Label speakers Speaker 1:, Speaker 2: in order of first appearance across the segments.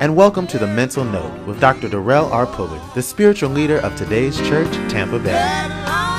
Speaker 1: And welcome to the Mental Note with Dr. Darrell R. Pulley, the spiritual leader of today's church, Tampa Bay.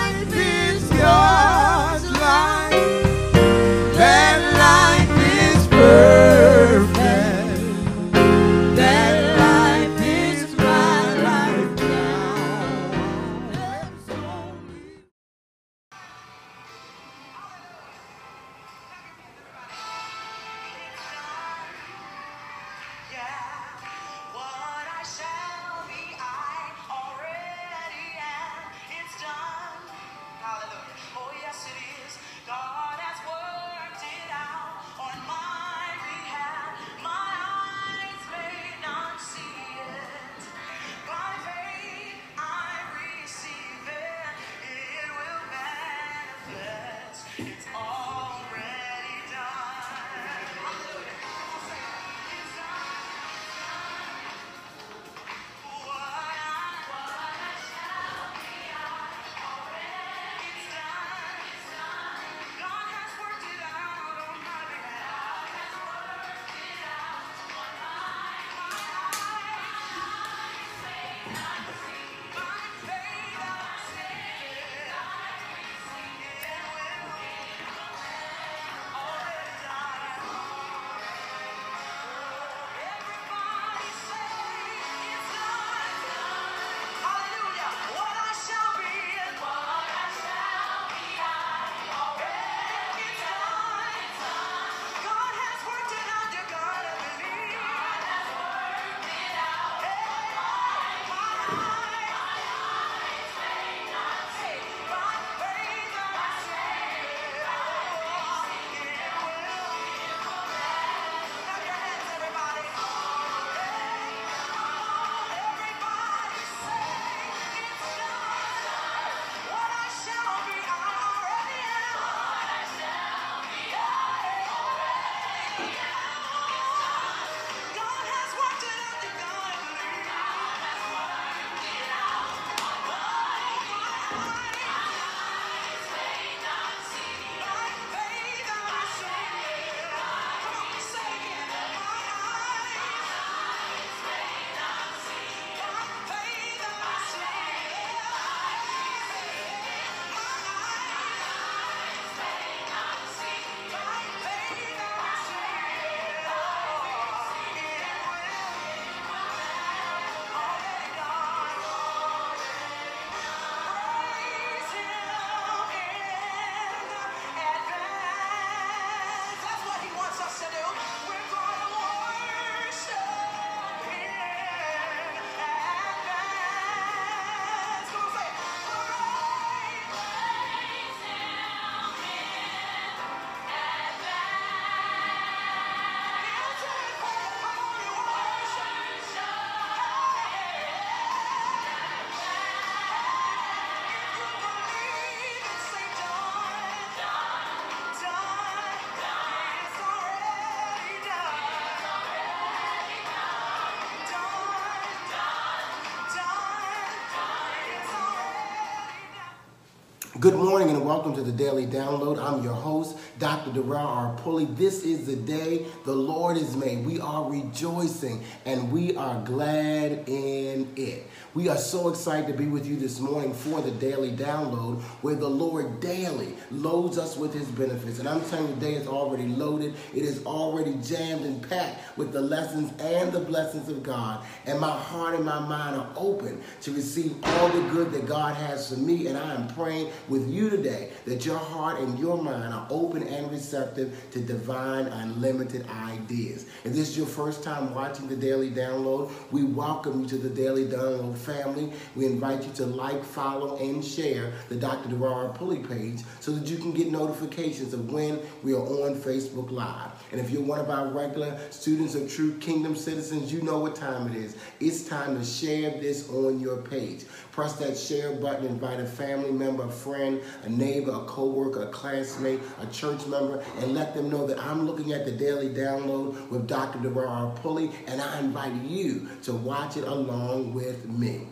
Speaker 2: Good morning and welcome to the Daily Download. I'm your host, Dr. Darrell R. Pulley. This is the day the Lord has made. We are rejoicing and we are glad in it. We are so excited to be with you this morning for the Daily Download where the Lord daily loads us with his benefits. And I'm telling you, today is already loaded. It is already jammed and packed with the lessons and the blessings of God. And my heart and my mind are open to receive all the good that God has for me. And I am praying with you today that your heart and your mind are open and receptive to divine, unlimited ideas. If this is your first time watching the Daily Download, we welcome you to the Daily Download family. We invite you to like, follow, and share the Dr. Derar Pulley page so that you can get notifications of when we are on Facebook Live. And if you're one of our regular students of True Kingdom citizens, you know what time it is. It's time to share this on your page. Press that share button, invite a family member, a friend, a neighbor, a coworker, a classmate, a church member, and let them know that I'm looking at the daily download with Dr. Derar Pulley, and I invite you to watch it along with me.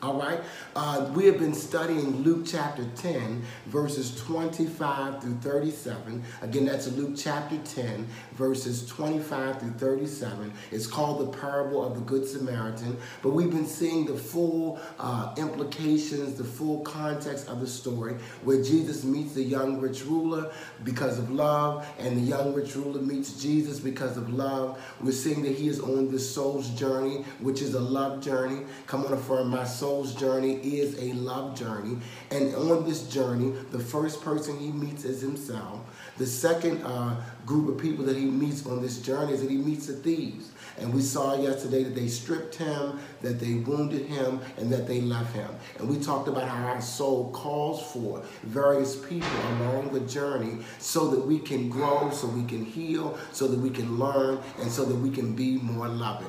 Speaker 2: All right. Uh, we have been studying Luke chapter 10, verses 25 through 37. Again, that's Luke chapter 10, verses 25 through 37. It's called the parable of the Good Samaritan. But we've been seeing the full uh, implications, the full context of the story where Jesus meets the young rich ruler because of love, and the young rich ruler meets Jesus because of love. We're seeing that he is on this soul's journey, which is a love journey. Come on, affirm my soul's journey is a love journey. And on this journey, the first person he meets is himself. The second uh, group of people that he meets on this journey is that he meets the thieves. And we saw yesterday that they stripped him, that they wounded him, and that they left him. And we talked about how our soul calls for various people along the journey so that we can grow, so we can heal, so that we can learn, and so that we can be more loving.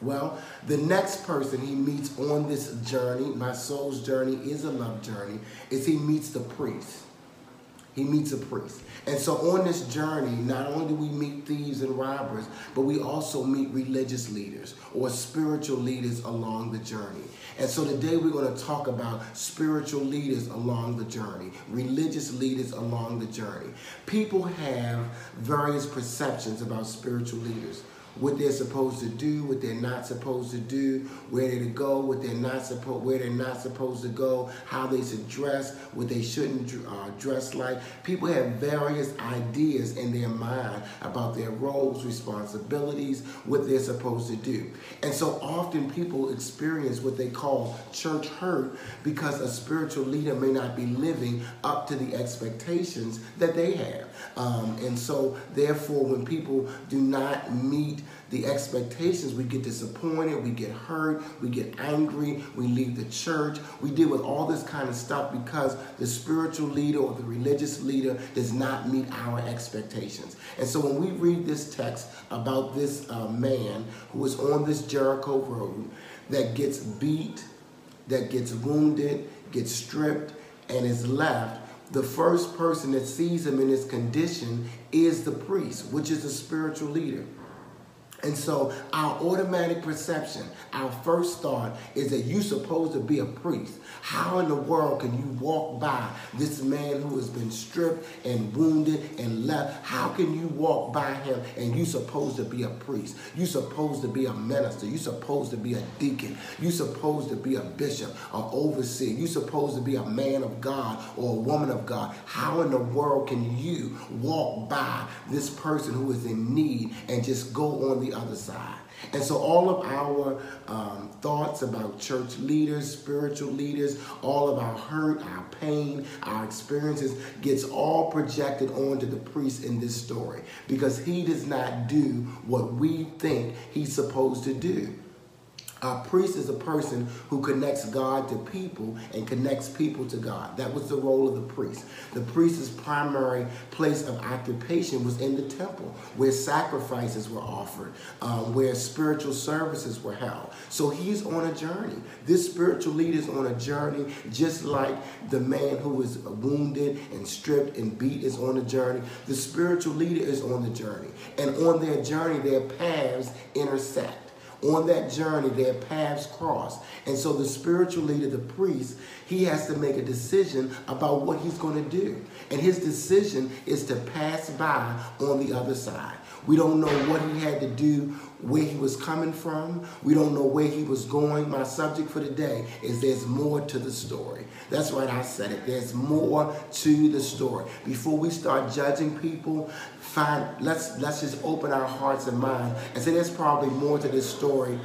Speaker 2: Well, the next person he meets on this journey, my soul's journey is a love journey, is he meets the priest. He meets a priest. And so on this journey, not only do we meet thieves and robbers, but we also meet religious leaders or spiritual leaders along the journey. And so today we're going to talk about spiritual leaders along the journey, religious leaders along the journey. People have various perceptions about spiritual leaders what they're supposed to do, what they're not supposed to do, where they're to go, what they're not supposed, where they're not supposed to go, how they should dress, what they shouldn't uh, dress like. People have various ideas in their mind about their roles, responsibilities, what they're supposed to do, and so often people experience what they call church hurt because a spiritual leader may not be living up to the expectations that they have, um, and so therefore, when people do not meet the expectations, we get disappointed, we get hurt, we get angry, we leave the church. We deal with all this kind of stuff because the spiritual leader or the religious leader does not meet our expectations. And so when we read this text about this uh, man who is on this Jericho road that gets beat, that gets wounded, gets stripped, and is left, the first person that sees him in this condition is the priest, which is the spiritual leader. And so our automatic perception, our first thought is that you're supposed to be a priest. How in the world can you walk by this man who has been stripped and wounded and left? How can you walk by him and you're supposed to be a priest? You're supposed to be a minister. You're supposed to be a deacon. You're supposed to be a bishop, an overseer. You're supposed to be a man of God or a woman of God. How in the world can you walk by this person who is in need and just go on the other side? And so, all of our um, thoughts about church leaders, spiritual leaders, all of our hurt, our pain, our experiences gets all projected onto the priest in this story because he does not do what we think he's supposed to do. A priest is a person who connects God to people and connects people to God. That was the role of the priest. The priest's primary place of occupation was in the temple, where sacrifices were offered, uh, where spiritual services were held. So he's on a journey. This spiritual leader is on a journey, just like the man who was wounded and stripped and beat is on a journey. The spiritual leader is on the journey. And on their journey, their paths intersect on that journey, their paths cross. And so the spiritual leader, the priest, he has to make a decision about what he's going to do. And his decision is to pass by on the other side. We don't know what he had to do, where he was coming from. We don't know where he was going. My subject for today is there's more to the story. That's right, I said it. There's more to the story. Before we start judging people, find let's let's just open our hearts and minds and say there's probably more to this story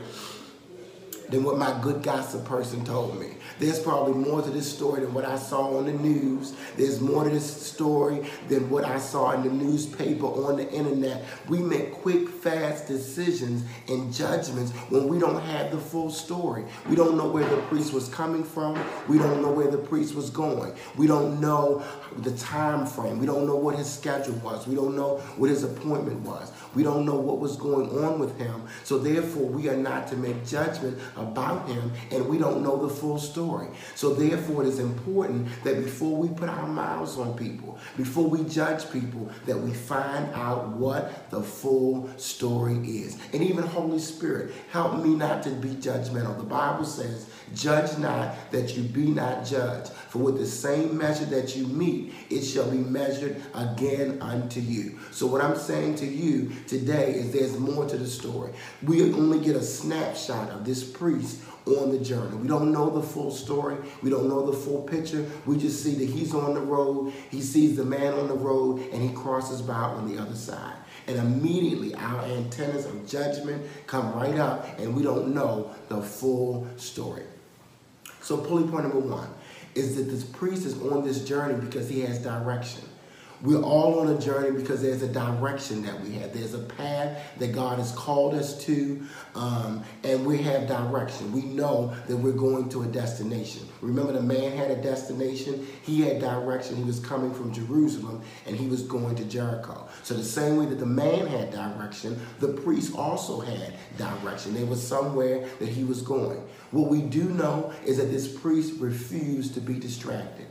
Speaker 2: than what my good gossip person told me. There's probably more to this story than what I saw on the news. There's more to this story than what I saw in the newspaper, on the internet. We make quick, fast decisions and judgments when we don't have the full story. We don't know where the priest was coming from. We don't know where the priest was going. We don't know the time frame. We don't know what his schedule was. We don't know what his appointment was. We don't know what was going on with him. So therefore, we are not to make judgment about him, and we don't know the full story. So therefore, it is important that before we put our mouths on people, before we judge people, that we find out what the full story is. And even Holy Spirit, help me not to be judgmental. The Bible says, Judge not that you be not judged. For with the same measure that you meet, it shall be measured again unto you. So, what I'm saying to you today is there's more to the story. We only get a snapshot of this priest on the journey. We don't know the full story. We don't know the full picture. We just see that he's on the road. He sees the man on the road and he crosses by on the other side. And immediately our antennas of judgment come right up and we don't know the full story. So, pulley point number one is that this priest is on this journey because he has direction. We're all on a journey because there's a direction that we have. There's a path that God has called us to, um, and we have direction. We know that we're going to a destination. Remember, the man had a destination, he had direction. He was coming from Jerusalem and he was going to Jericho. So, the same way that the man had direction, the priest also had direction. There was somewhere that he was going. What we do know is that this priest refused to be distracted.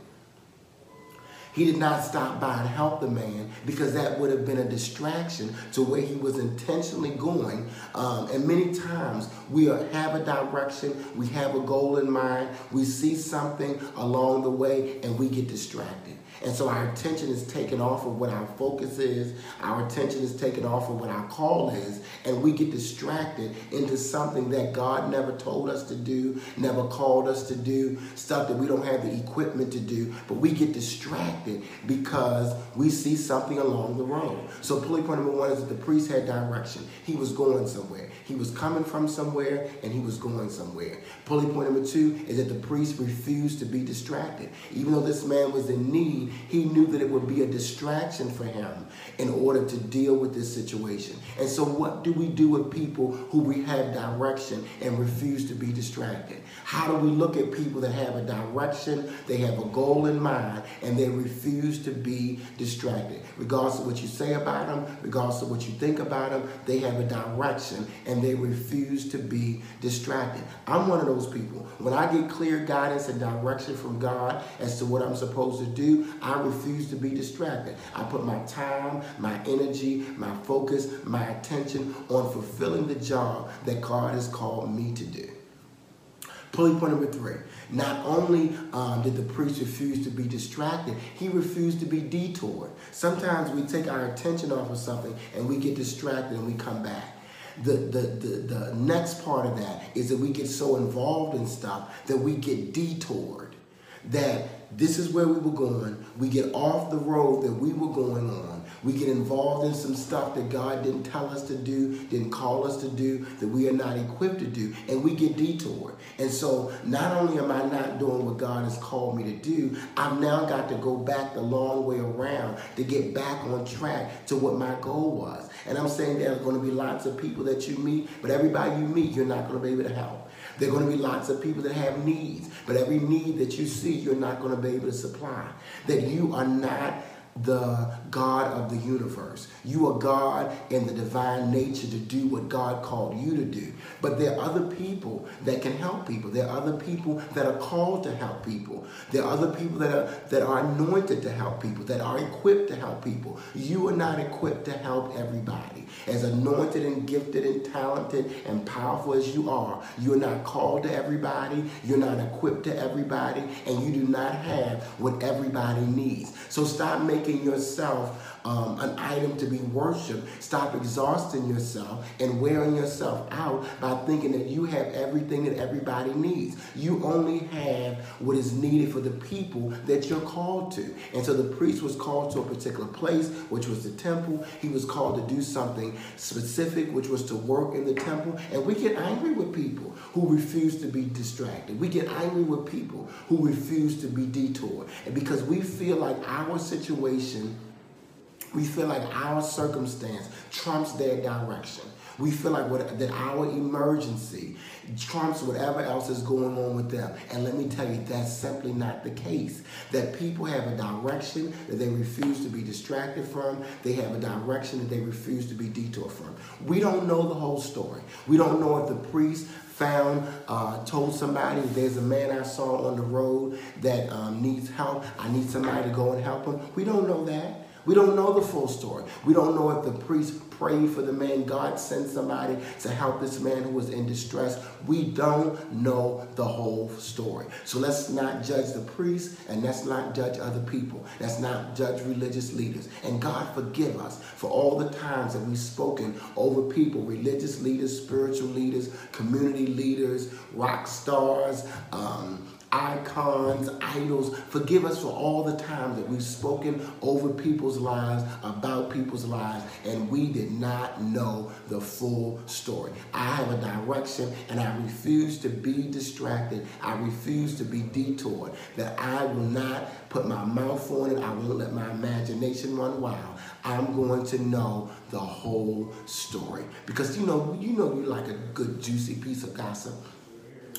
Speaker 2: He did not stop by and help the man because that would have been a distraction to where he was intentionally going. Um, and many times we are, have a direction, we have a goal in mind, we see something along the way, and we get distracted. And so our attention is taken off of what our focus is, our attention is taken off of what our call is, and we get distracted into something that God never told us to do, never called us to do, stuff that we don't have the equipment to do, but we get distracted because we see something along the road. So pulley point number one is that the priest had direction. He was going somewhere. He was coming from somewhere and he was going somewhere. Pulley point number two is that the priest refused to be distracted. Even though this man was in need, he knew that it would be a distraction for him in order to deal with this situation. And so, what do we do with people who we have direction and refuse to be distracted? How do we look at people that have a direction, they have a goal in mind, and they refuse to be distracted? Regardless of what you say about them, regardless of what you think about them, they have a direction and they refuse to be distracted. I'm one of those people. When I get clear guidance and direction from God as to what I'm supposed to do, I refuse to be distracted. I put my time, my energy, my focus, my attention on fulfilling the job that God has called me to do. Point number three. Not only um, did the priest refuse to be distracted, he refused to be detoured. Sometimes we take our attention off of something and we get distracted and we come back. The, the, the, the next part of that is that we get so involved in stuff that we get detoured. That this is where we were going. We get off the road that we were going on. We get involved in some stuff that God didn't tell us to do, didn't call us to do, that we are not equipped to do, and we get detoured. And so, not only am I not doing what God has called me to do, I've now got to go back the long way around to get back on track to what my goal was. And I'm saying there's going to be lots of people that you meet, but everybody you meet, you're not going to be able to help. There are going to be lots of people that have needs, but every need that you see, you're not going to be able to supply. That you are not the God of the universe. You are God in the divine nature to do what God called you to do. But there are other people that can help people. There are other people that are called to help people. There are other people that are that are anointed to help people, that are equipped to help people. You are not equipped to help everybody. As anointed and gifted and talented and powerful as you are, you're not called to everybody, you're not equipped to everybody, and you do not have what everybody needs. So stop making yourself um, an item to be worshiped. Stop exhausting yourself and wearing yourself out by thinking that you have everything that everybody needs. You only have what is needed for the people that you're called to. And so the priest was called to a particular place, which was the temple. He was called to do something specific, which was to work in the temple. And we get angry with people who refuse to be distracted. We get angry with people who refuse to be detoured. And because we feel like our situation we feel like our circumstance trumps their direction. We feel like what, that our emergency trumps whatever else is going on with them. And let me tell you, that's simply not the case. That people have a direction that they refuse to be distracted from. They have a direction that they refuse to be detoured from. We don't know the whole story. We don't know if the priest found, uh, told somebody, there's a man I saw on the road that um, needs help. I need somebody to go and help him. We don't know that. We don't know the full story. We don't know if the priest prayed for the man. God sent somebody to help this man who was in distress. We don't know the whole story. So let's not judge the priest and let's not judge other people. Let's not judge religious leaders. And God forgive us for all the times that we've spoken over people, religious leaders, spiritual leaders, community leaders, rock stars, um, icons, idols. Forgive us for all the times that we've spoken over people's lives, about people's lives, and we did not know the full story. I have a direction and I refuse to be distracted. I refuse to be detoured. That I will not put my mouth on it. I won't let my imagination run wild. I'm going to know the whole story. Because you know, you know you like a good juicy piece of gossip.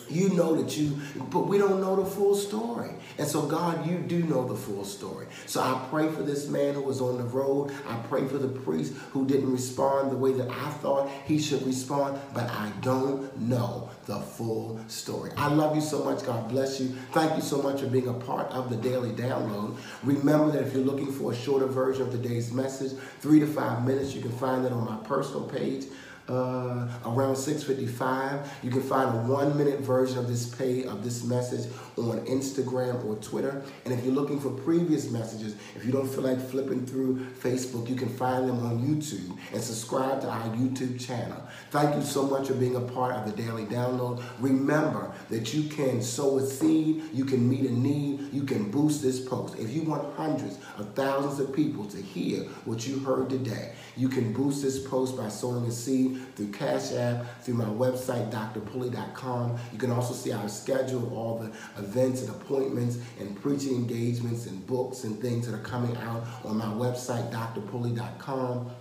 Speaker 2: You know that you, but we don't know the full story. And so, God, you do know the full story. So I pray for this man who was on the road. I pray for the priest who didn't respond the way that I thought he should respond, but I don't know the full story. I love you so much. God bless you. Thank you so much for being a part of the daily download. Remember that if you're looking for a shorter version of today's message, three to five minutes, you can find that on my personal page uh, around 6:55. You can find a one-minute version of this pay of this message on Instagram or Twitter. And if you're looking for previous messages, if you don't feel like flipping through Facebook, you can find them on YouTube and subscribe to our YouTube channel. Thank you so much for being a part of the Daily Download. Remember that you can sow a seed, you can meet a need, you can boost this post. If you want hundreds of thousands of people to hear what you heard today, you can boost this post by sowing a seed through Cash App, through my website, drpulley.com. You can also see our schedule of all the events and appointments and preaching engagements and books and things that are coming out on my website, drpulley.com.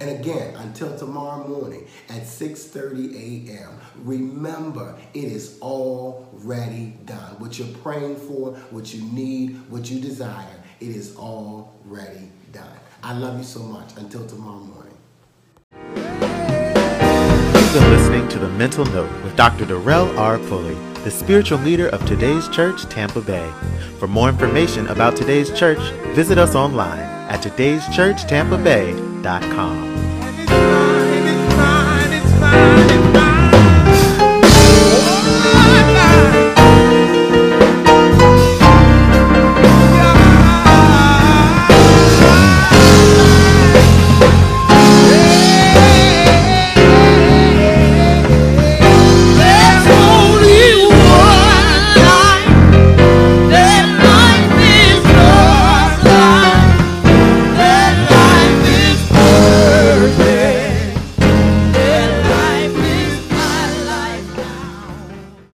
Speaker 2: And again, until tomorrow morning at 6:30 a.m., remember it is already done. What you're praying for, what you need, what you desire, it is already done. I love you so much. Until tomorrow morning.
Speaker 1: You've been listening to The Mental Note with Dr. Darrell R. Pulley, the spiritual leader of today's church, Tampa Bay. For more information about today's church, visit us online at today'schurchtampabay.com.